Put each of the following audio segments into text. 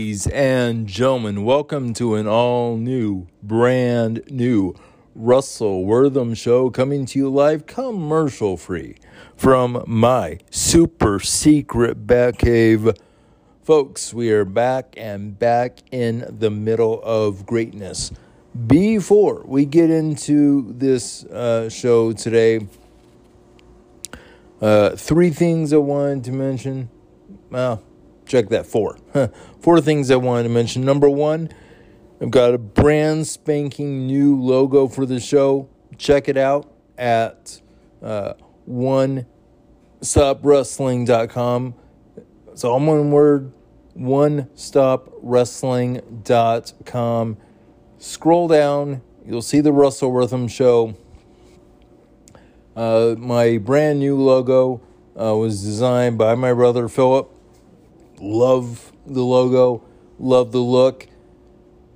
Ladies and gentlemen, welcome to an all new, brand new Russell Wortham show coming to you live commercial free from my super secret Batcave. Folks, we are back and back in the middle of greatness. Before we get into this uh, show today, uh, three things I wanted to mention. Well, check that four. four things I wanted to mention. Number one, I've got a brand spanking new logo for the show. Check it out at uh, one stopwrestling.com. It's all one word one stopwrestling.com. Scroll down, you'll see the Russell Wortham show. Uh, my brand new logo uh, was designed by my brother Philip. Love the logo, love the look.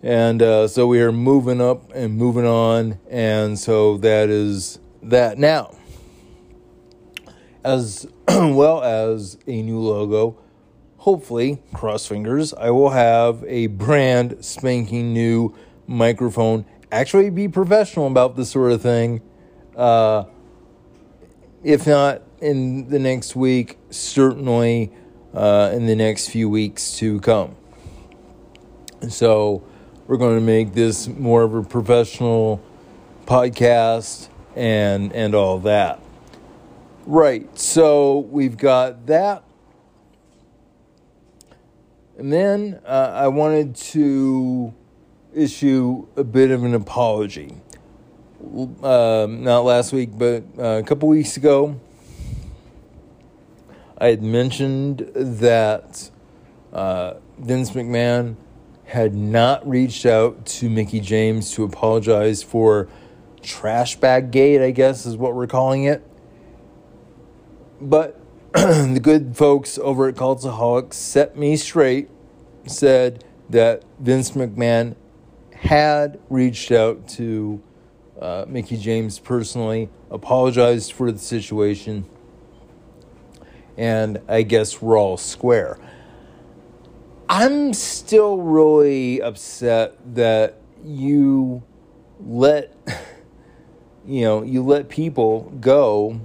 And uh, so we are moving up and moving on. And so that is that. Now, as well as a new logo, hopefully, cross fingers, I will have a brand spanking new microphone. Actually, be professional about this sort of thing. Uh, if not in the next week, certainly uh, in the next few weeks to come. So, we're going to make this more of a professional podcast and and all that. Right. So we've got that. And then uh, I wanted to issue a bit of an apology. Uh, not last week, but uh, a couple weeks ago, I had mentioned that uh, Vince McMahon had not reached out to Mickie James to apologize for Trash Bag Gate, I guess is what we're calling it. But the good folks over at Cultaholics set me straight, said that Vince McMahon had reached out to uh, Mickie James personally, apologized for the situation, and I guess we're all square. I'm still really upset that you let you know you let people go.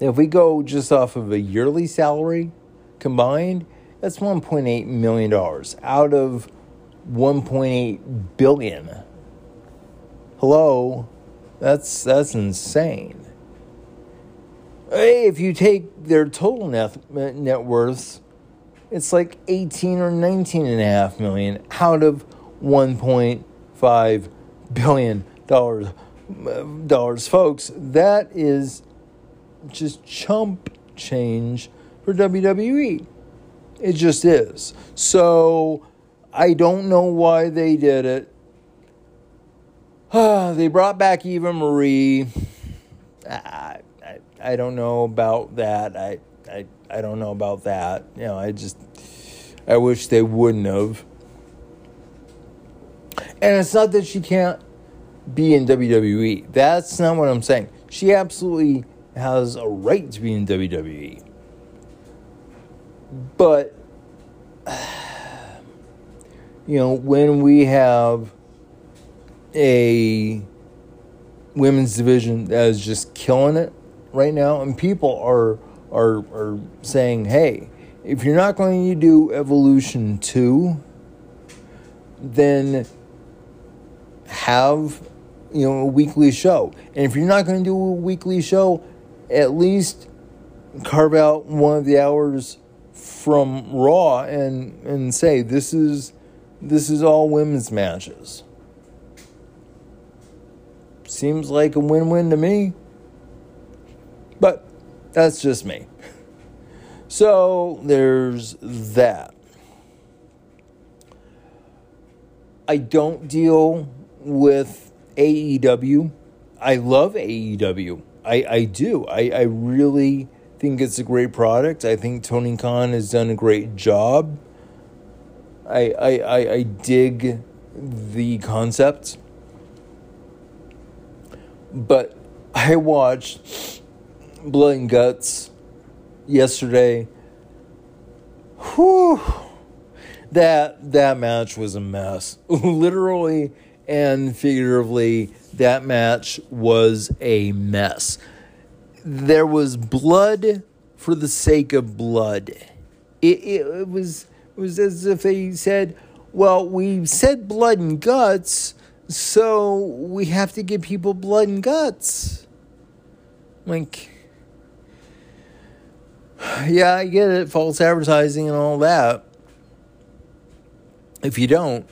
If we go just off of a yearly salary combined that's 1.8 million dollars out of 1.8 billion. Hello? That's that's insane if you take their total net, net worths it's like 18 or 19 and a half million out of 1.5 billion dollars dollars. Folks that is just chump change for WWE it just is. So I don't know why they did it. They brought back Eva Marie. I, I, don't know about that I I I don't know about that. You know, I just I wish they wouldn't have. And it's not that she can't be in WWE. That's not what I'm saying. She absolutely has a right to be in WWE. But you know, when we have a women's division that is just killing it right now and people are are are saying, hey, if you're not going to do Evolution 2, then have you know a weekly show. And if you're not going to do a weekly show, at least carve out one of the hours from Raw and and say this is this is all women's matches. Seems like a win-win to me. But that's just me. So there's that. I don't deal with AEW. I love AEW. I, I do. I, I really think it's a great product. I think Tony Khan has done a great job. I, I, I, I dig the concept. But I watched Blood and Guts yesterday. whew, that that match was a mess. Literally and figuratively, that match was a mess. There was blood for the sake of blood. It, it, it was it was as if they said, "Well, we said blood and guts, so we have to give people blood and guts." Like, yeah, I get it, false advertising and all that. If you don't,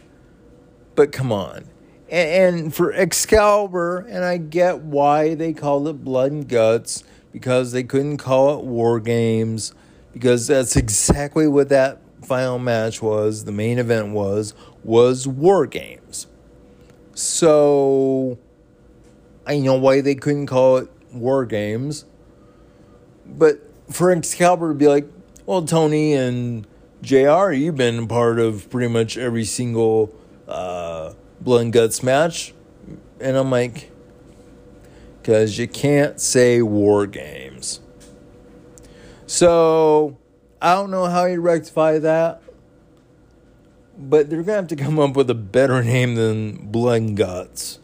but come on. And, and for Excalibur, and I get why they called it Blood and Guts, because they couldn't call it War Games, because that's exactly what that final match was, the main event was, was War Games. So I know why they couldn't call it War Games. But for Excalibur to be like, well, Tony and JR, you've been part of pretty much every single uh, Blood and Guts match. And I'm like, because you can't say War Games. So I don't know how you rectify that. But they're gonna have to come up with a better name than Blood and Guts.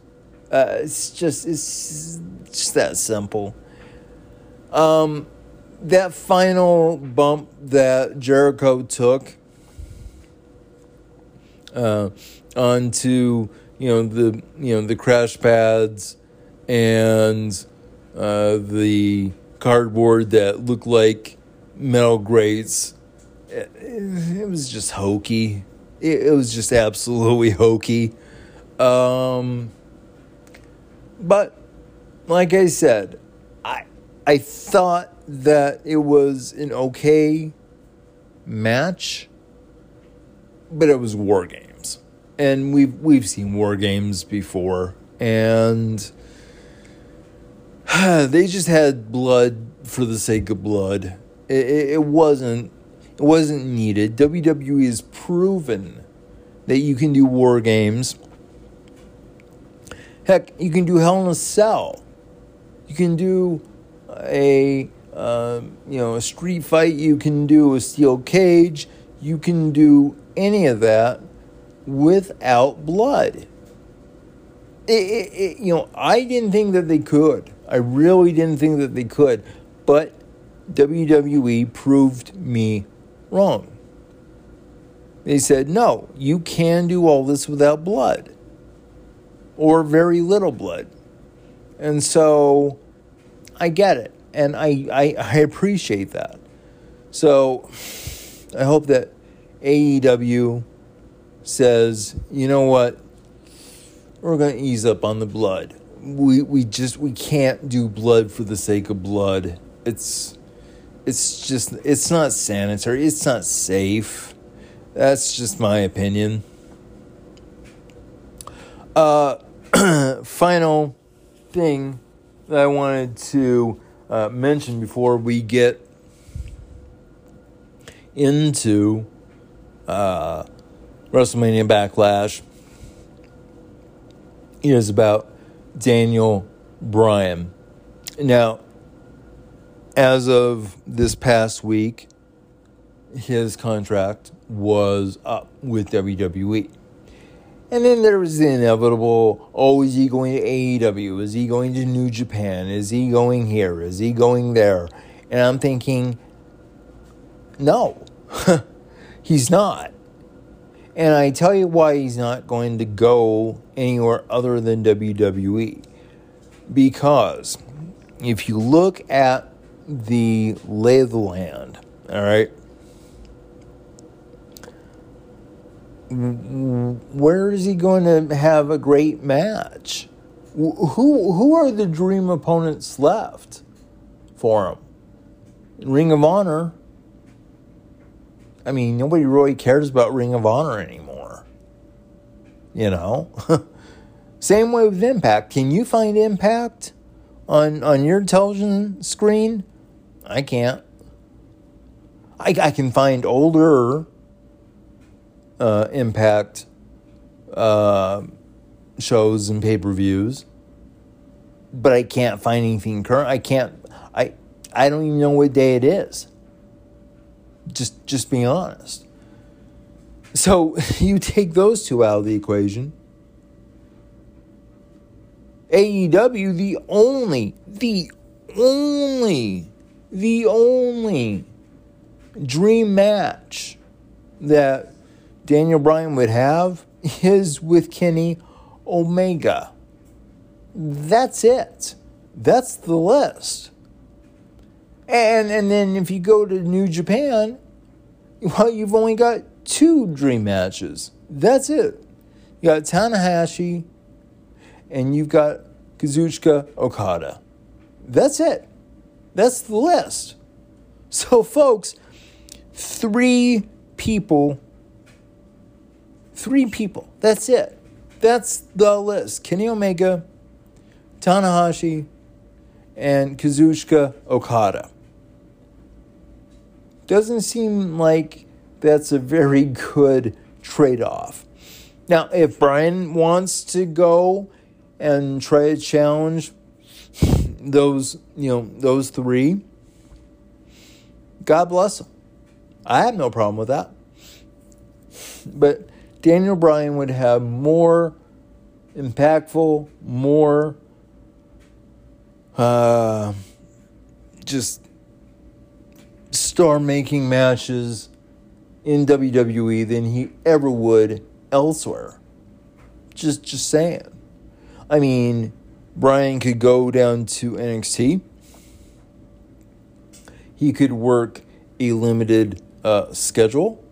Uh, it's just it's just that simple. Um, that final bump that Jericho took uh, onto you know the you know the crash pads and uh, the cardboard that looked like metal grates. It, it was just hokey. It, it, was just absolutely hokey. Um, but like I said, I I thought that it was an okay match, but it was war games, and we've we've seen war games before, and they just had blood for the sake of blood. It, it, it wasn't it wasn't needed. WWE has proven that you can do war games. Heck, you can do Hell in a Cell. You can do a uh, you know a street fight. You can do a steel cage. You can do any of that without blood. It, it, it, you know, I didn't think that they could. I really didn't think that they could, but WWE proved me wrong. They said, no, you can do all this without blood or very little blood. And so I get it. And I, I, I appreciate that. So I hope that AEW says, you know what? We're going to ease up on the blood. We, we just we can't do blood for the sake of blood. It's it's just it's not sanitary. It's not safe. That's just my opinion. Uh, final thing that I wanted to uh, mention before we get into uh, WrestleMania Backlash is about Daniel Bryan. Now, as of this past week, his contract was up with WWE. And then there was the inevitable oh, is he going to AEW? Is he going to New Japan? Is he going here? Is he going there? And I'm thinking, no, he's not. And I tell you why he's not going to go anywhere other than WWE. Because if you look at the lay of the land, all right, where is he going to have a great match? Who who are the dream opponents left for him? Ring of Honor. I mean, nobody really cares about Ring of Honor anymore. You know? Same way with Impact. Can you find Impact on on your television screen? I can't. I, I can find older uh, Impact uh, shows and pay per views, but I can't find anything current. I can't. I I don't even know what day it is. Just just being honest. So you take those two out of the equation. AEW, the only, the only, the only dream match that Daniel Bryan would have is with Kenny Omega. That's it. That's the list. And and then if you go to New Japan, well, you've only got two dream matches. That's it. You got Tanahashi and you've got Kazuchika Okada. That's it. That's the list. So, folks, three people, three people. That's it. That's the list. Kenny Omega, Tanahashi, and Kazuchika Okada. Doesn't seem like that's a very good trade off. Now, if Bryan wants to go and try to challenge those, you know, those three, God bless him. I have no problem with that. But Daniel Bryan would have more impactful, more uh, just star making matches in WWE than he ever would elsewhere. Just just saying. I mean, Bryan could go down to NXT. He could work a limited uh, schedule.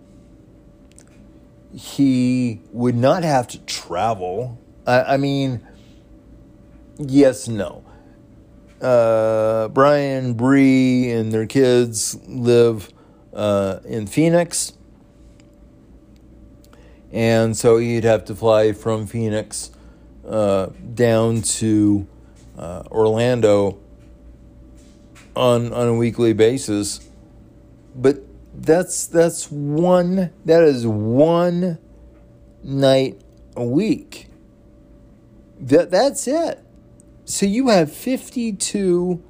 He would not have to travel. I, I mean, yes, no. Uh, Bryan, Bree, and their kids live uh, in Phoenix. And so he'd have to fly from Phoenix uh, down to uh, Orlando on on a weekly basis. But that's that's one that is one night a week. That that's it. So you have 52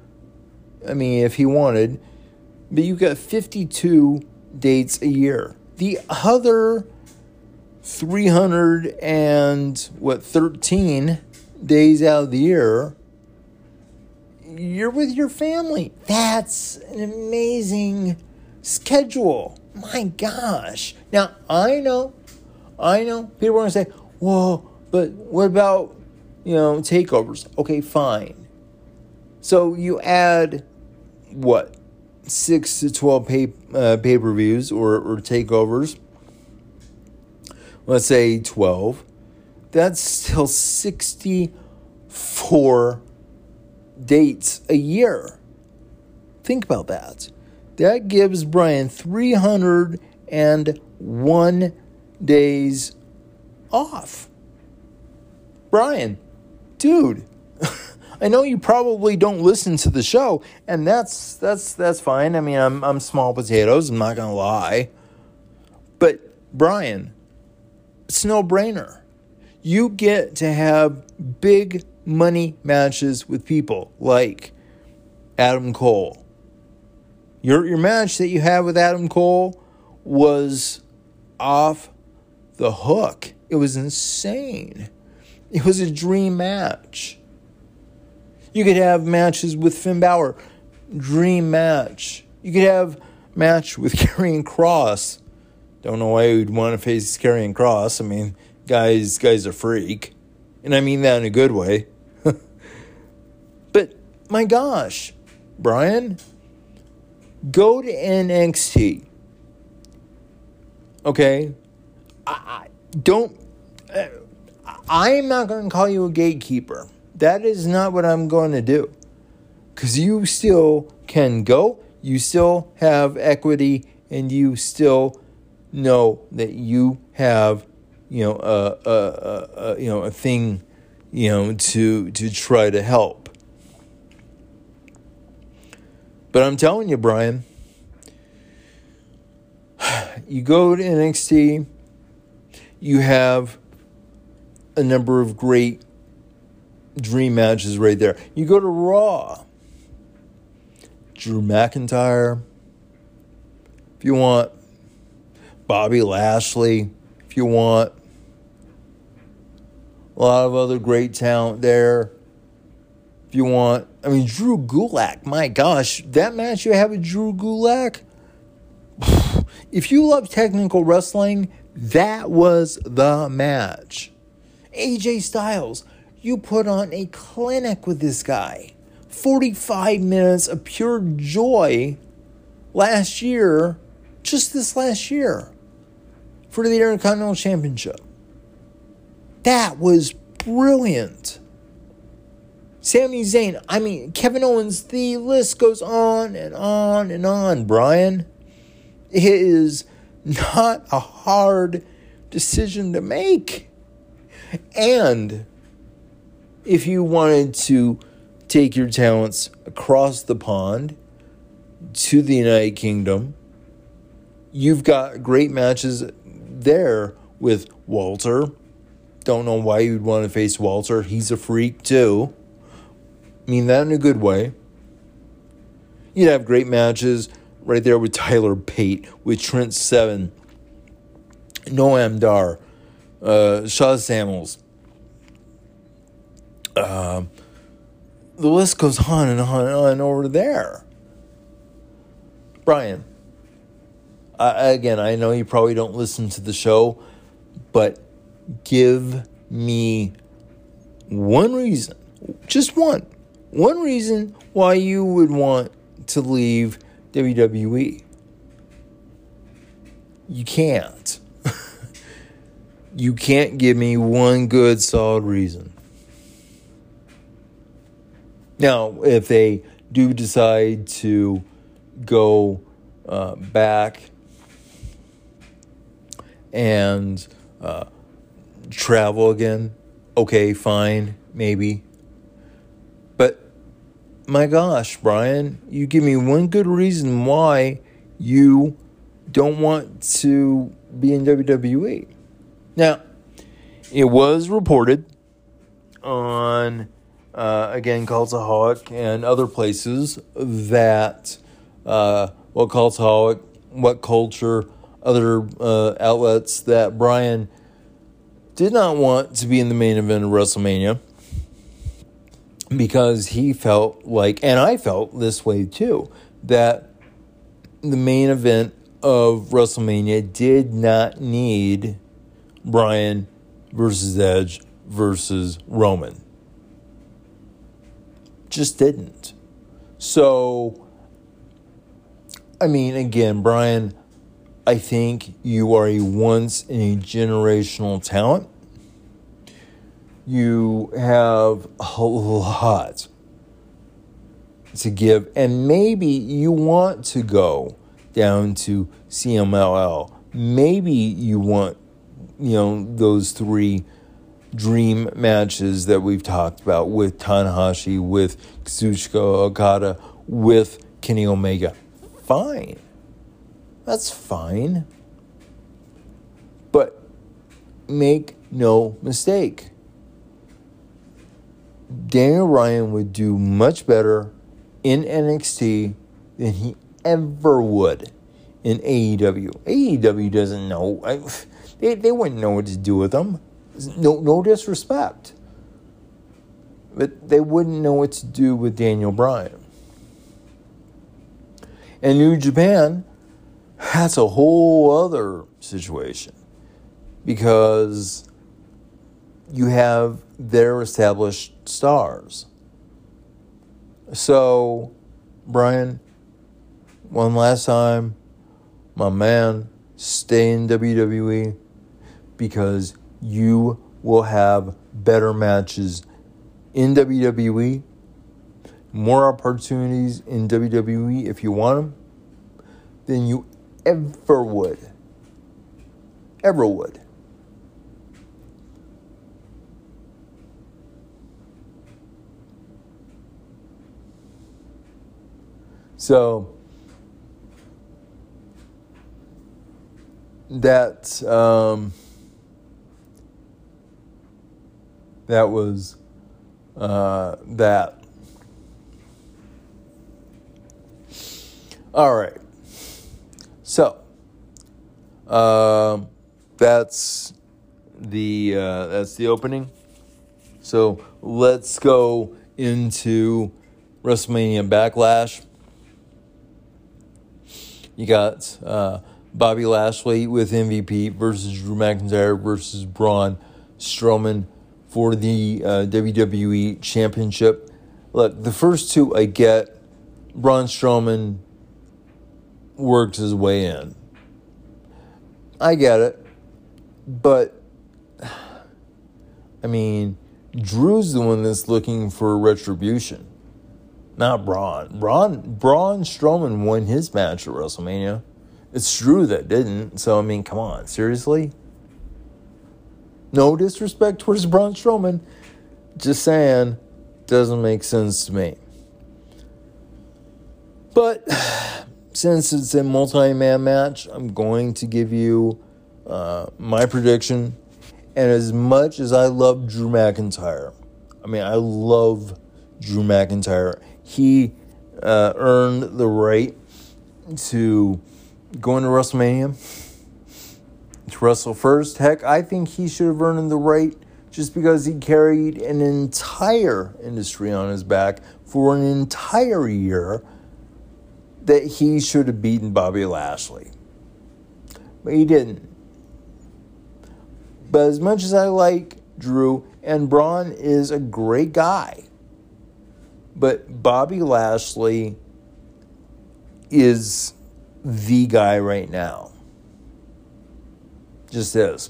I mean if he wanted, but you got 52 dates a year. The other 300 and what 13 days out of the year you're with your family. That's an amazing schedule. My gosh. Now, I know, I know people are going to say, whoa, but what about, you know, takeovers? Okay, fine. So you add what? Six to 12 pay, uh, pay per views or, or takeovers let's say 12, that's still 64 dates a year. Think about that. That gives Bryan 301 days off. Bryan, dude, I know you probably don't listen to the show, and that's that's that's fine. I mean, I'm I'm small potatoes, I'm not gonna lie. But Bryan, it's no brainer. You get to have big money matches with people like Adam Cole. Your your match that you had with Adam Cole was off the hook. It was insane. It was a dream match. You could have matches with Finn Balor, dream match. You could have match with Karrion Kross. don't know why you'd want to face Karrion Kross. I mean, guys, guy's a freak, and I mean that in a good way. but my gosh, Bryan, go to NXT. Okay, I, I don't. Uh, I'm not going to call you a gatekeeper. That is not what I'm going to do. Because you still can go, you still have equity, and you still know that you have, you know, a, a, a, you know, a thing, you know, to to try to help. But I'm telling you, Bryan, you go to NXT, you have a number of great dream matches right there. You go to Raw, Drew McIntyre, if you want Bobby Lashley, if you want a lot of other great talent there. If you want, I mean, Drew Gulak, my gosh, that match you have with Drew Gulak. If you love technical wrestling, that was the match. AJ Styles, you put on a clinic with this guy. 45 minutes of pure joy last year, just this last year, for the Intercontinental Championship. That was brilliant. Sami Zayn, I mean, Kevin Owens, the list goes on and on and on, Bryan. It is not a hard decision to make. And if you wanted to take your talents across the pond to the United Kingdom, you've got great matches there with Walter. Don't know why you'd want to face Walter. He's a freak too. Mean that in a good way. You'd have great matches right there with Tyler Bate, with Trent Seven, Noam Dar, uh, Sha Samuels. Uh, the list goes on and on and on over there. Bryan, I, again, I know you probably don't listen to the show, but give me one reason, just one, one reason why you would want to leave WWE. You can't. you can't give me one good solid reason. Now, if they do decide to go uh, back and uh, travel again, okay, fine, maybe. My gosh, Bryan, you give me one good reason why you don't want to be in WWE. Now, it was reported on, uh, again, Cultaholic and other places that, uh, what Cultaholic, WhatCulture, other uh, outlets that Bryan did not want to be in the main event of WrestleMania because he felt like, and I felt this way too, that the main event of WrestleMania did not need Bryan versus Edge versus Roman. Just didn't. So, I mean, again, Bryan I think you are a once in a generational talent. You have a lot to give, and maybe you want to go down to CMLL. Maybe you want, you know, those three dream matches that we've talked about with Tanahashi, with Kazuchika Okada, with Kenny Omega. Fine. That's fine. But make no mistake. Daniel Bryan would do much better in NXT than he ever would in AEW. AEW doesn't know. I, they, they wouldn't know what to do with him. No, no disrespect. But they wouldn't know what to do with Daniel Bryan. And New Japan that's a whole other situation because you have their established stars. So, Bryan, one last time, my man, stay in WWE because you will have better matches in WWE, more opportunities in WWE if you want them than you ever would. Ever would. So that um, that was uh, that. All right. So, uh, that's the uh, that's the opening. So let's go into WrestleMania Backlash. You got uh, Bobby Lashley with MVP versus Drew McIntyre versus Braun Strowman for the uh, WWE Championship. Look, the first two I get. Braun Strowman works his way in. I get it. But, I mean, Drew's the one that's looking for retribution, not Braun. Braun, Braun Strowman won his match at WrestleMania. It's Drew that didn't. So, I mean, come on. Seriously? No disrespect towards Braun Strowman. Just saying, doesn't make sense to me. But since it's a multi man match, I'm going to give you uh, my prediction. And as much as I love Drew McIntyre, I mean, I love Drew McIntyre. He uh, earned the right to go into WrestleMania, to wrestle first. Heck, I think he should have earned the right just because he carried an entire industry on his back for an entire year that he should have beaten Bobby Lashley. But he didn't. But as much as I like Drew, and Braun is a great guy, but Bobby Lashley is the guy right now. Just is.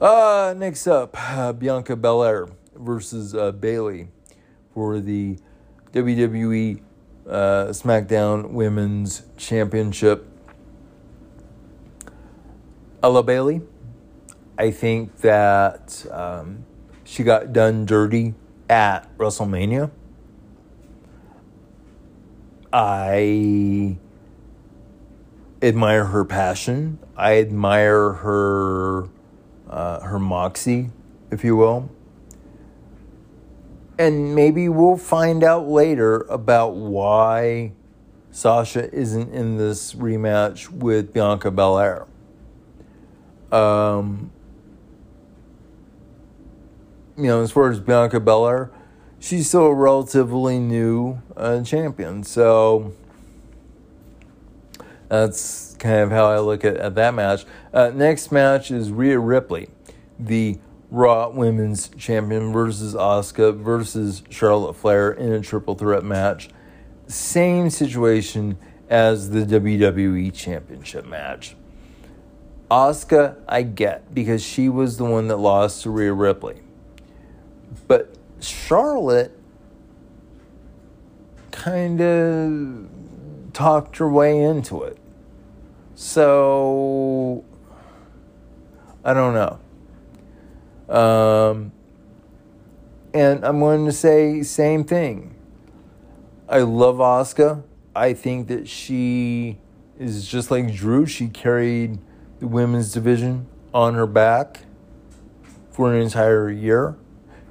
Uh, next up, uh, Bianca Belair versus uh, Bayley for the WWE uh, SmackDown Women's Championship. Ella Bayley, I think that um, she got done dirty at WrestleMania. I admire her passion. I admire her uh, her moxie, if you will and maybe we'll find out later about why Sasha isn't in this rematch with Bianca Belair. Um, you know, as far as Bianca Belair, she's still a relatively new uh, champion. So that's kind of how I look at, at that match. Uh, next match is Rhea Ripley, the Raw Women's Champion versus Asuka versus Charlotte Flair in a triple threat match. Same situation as the WWE Championship match. Asuka, I get because she was the one that lost to Rhea Ripley. But Charlotte kind of talked her way into it. So, I don't know. Um, and I'm going to say same thing. I love Asuka. I think that she is just like Drew. She carried the women's division on her back for an entire year.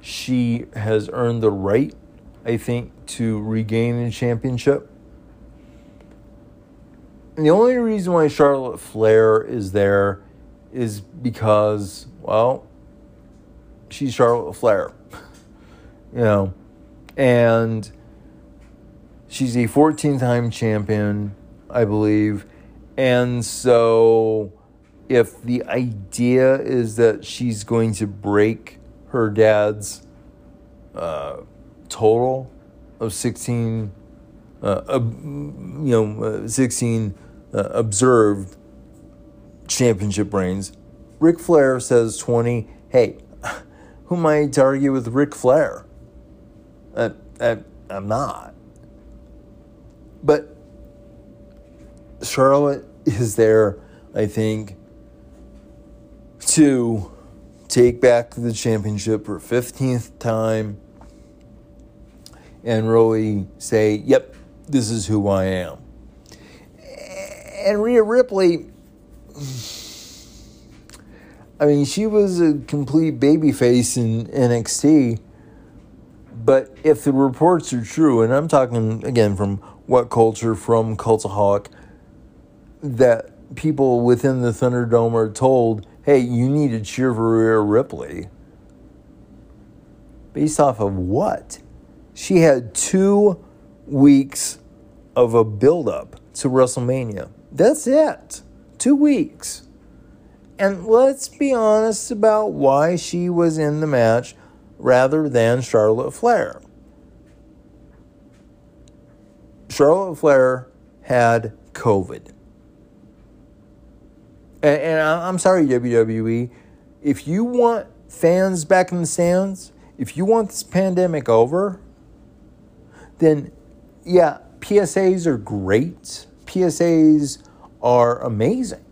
She has earned the right, I think, to regain the championship. And the only reason why Charlotte Flair is there is because, well, she's Charlotte Flair. you know, and she's a 14 time champion, I believe. And so, if the idea is that she's going to break her dad's uh, total of 16, uh, you know, uh, 16 uh, observed championship reigns, Ric Flair says 20. Hey, who am I to argue with Ric Flair? Uh, uh, I'm not. But Charlotte is there, I think, to take back the championship for 15th time and really say, yep, this is who I am. And Rhea Ripley I mean, she was a complete babyface in NXT. But if the reports are true, and I'm talking again from WhatCulture from Cultaholic, that people within the Thunderdome are told, hey, you need to cheer for Rhea Ripley. Based off of what? She had two weeks of a build-up to WrestleMania. That's it. Two weeks. And let's be honest about why she was in the match rather than Charlotte Flair. Charlotte Flair had COVID. And, and I'm sorry, WWE. If you want fans back in the stands, if you want this pandemic over, then yeah, PSAs are great. PSAs are amazing.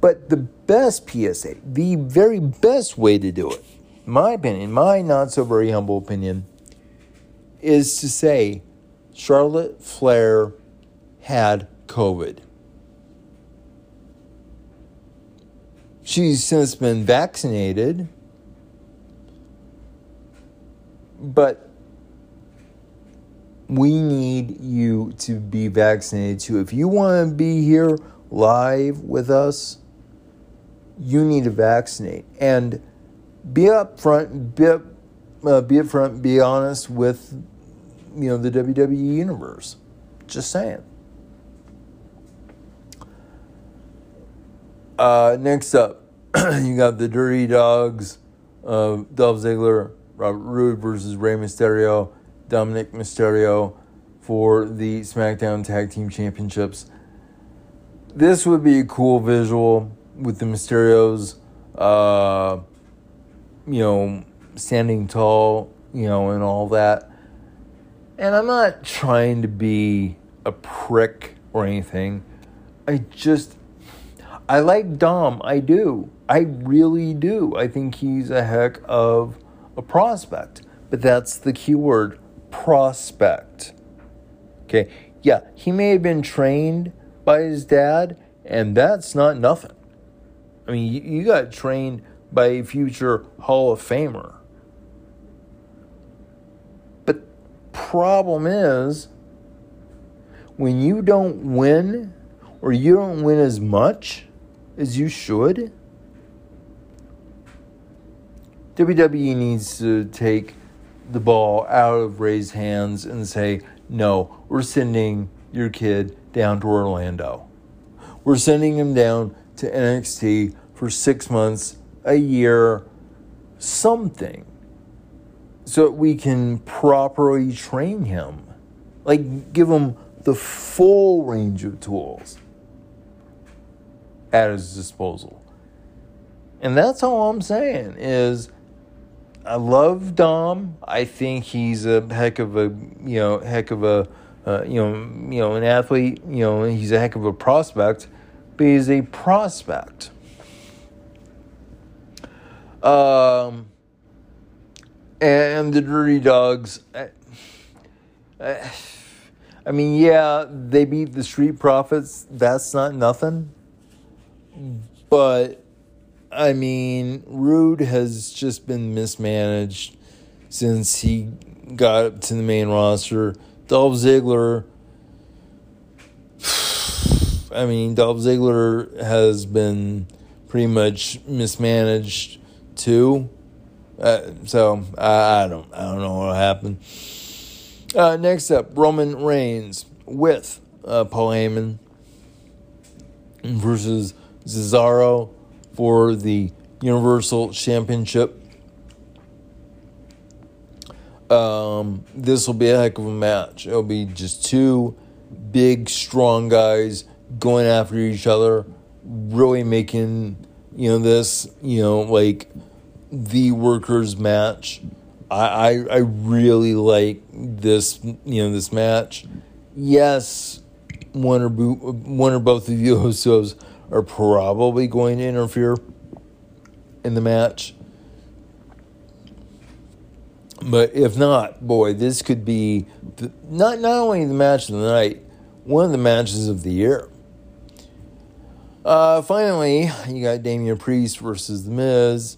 But the best PSA, the very best way to do it, my opinion, my not so very humble opinion, is to say Charlotte Flair had COVID. She's since been vaccinated, but we need you to be vaccinated too. If you want to be here live with us, you need to vaccinate and be upfront, be, uh, be upfront, be honest with you know the WWE universe. Just saying. Uh, next up, you got the Dirty Dogs, uh, Dolph Ziggler, Robert Roode versus Rey Mysterio, Dominik Mysterio for the SmackDown Tag Team Championships. This would be a cool visual with the Mysterios, uh, you know, standing tall, you know, and all that. And I'm not trying to be a prick or anything. I just, I like Dom. I do. I really do. I think he's a heck of a prospect. But that's the key word prospect. Okay. Yeah, he may have been trained by his dad, and that's not nothing. I mean, you, you got trained by a future Hall of Famer. But problem is when you don't win or you don't win as much as you should, WWE needs to take the ball out of Rey's hands and say, no, we're sending your kid down to Orlando. We're sending him down to NXT for six months, a year, something, so that we can properly train him. Like, give him the full range of tools at his disposal. And that's all I'm saying is I love Dom. I think he's a heck of a, you know, heck of a, uh, you know, you know, an athlete. You know, he's a heck of a prospect, but he's a prospect. Um, and the Dirty Dogs. I, I, I mean, yeah, they beat the Street Profits. That's not nothing. But, I mean, Roode has just been mismanaged since he got up to the main roster. Dolph Ziggler. I mean, Dolph Ziggler has been pretty much mismanaged too. Uh, so I, I, don't I don't know what happened. Uh, next up, Roman Reigns with uh, Paul Heyman versus Cesaro for the Universal Championship. Um, this will be a heck of a match. It'll be just two big, strong guys going after each other, really making you know this you know like the workers match. I, I I really like this you know this match. Yes, one or bo- one or both of you Usos are probably going to interfere in the match. But if not, boy, this could be the, not not only the match of the night, one of the matches of the year. Uh, finally, you got Damian Priest versus The Miz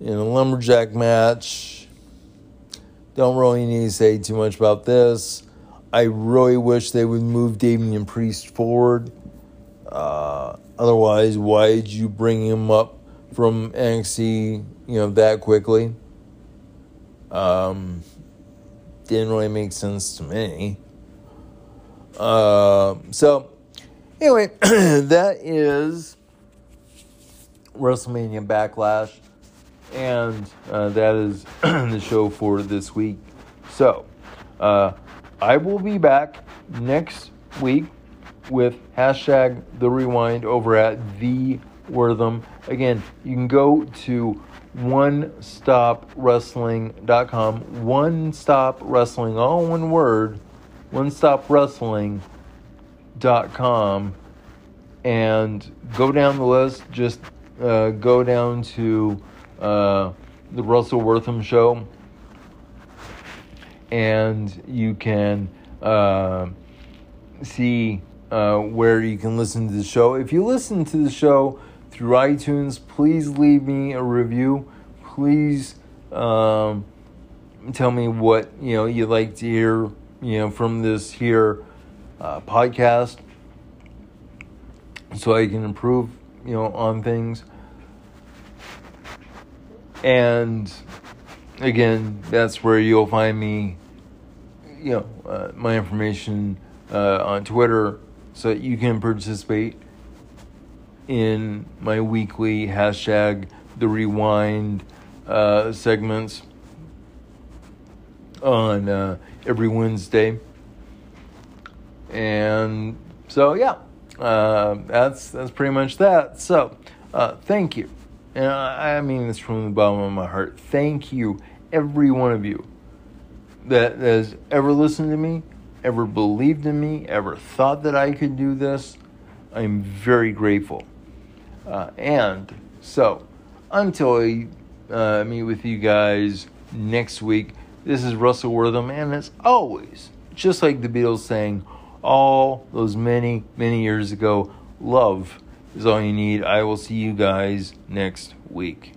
in a lumberjack match. Don't really need to say too much about this. I really wish they would move Damian Priest forward. Uh, otherwise, why did you bring him up from NXT, you know, that quickly? Um, didn't really make sense to me. Uh, so, anyway, that is WrestleMania Backlash, and uh, that is the show for this week. So, uh, I will be back next week with hashtag the rewind over at the Wortham. Again, you can go to one stop wrestling.com. One stop wrestling, all one word, one stop wrestling.com, and go down the list. Just uh, go down to uh, the Russell Wortham show, and you can uh, see uh, where you can listen to the show. If you listen to the show through iTunes, please leave me a review. Please um, tell me what you know you'd like to hear you know from this here uh, podcast, so I can improve you know on things. And again, that's where you'll find me. You know, uh, my information uh, on Twitter, so that you can participate in my weekly hashtag the rewind uh, segments on uh, every Wednesday. And so, yeah, uh, that's that's pretty much that. So, uh, thank you, and I, I mean this from the bottom of my heart. Thank you, every one of you that has ever listened to me ever believed in me, ever thought that I could do this. I'm very grateful. Uh, and so, until I uh, meet with you guys next week, this is Russell Wortham, and as always, just like the Beatles saying all those many, many years ago, love is all you need. I will see you guys next week.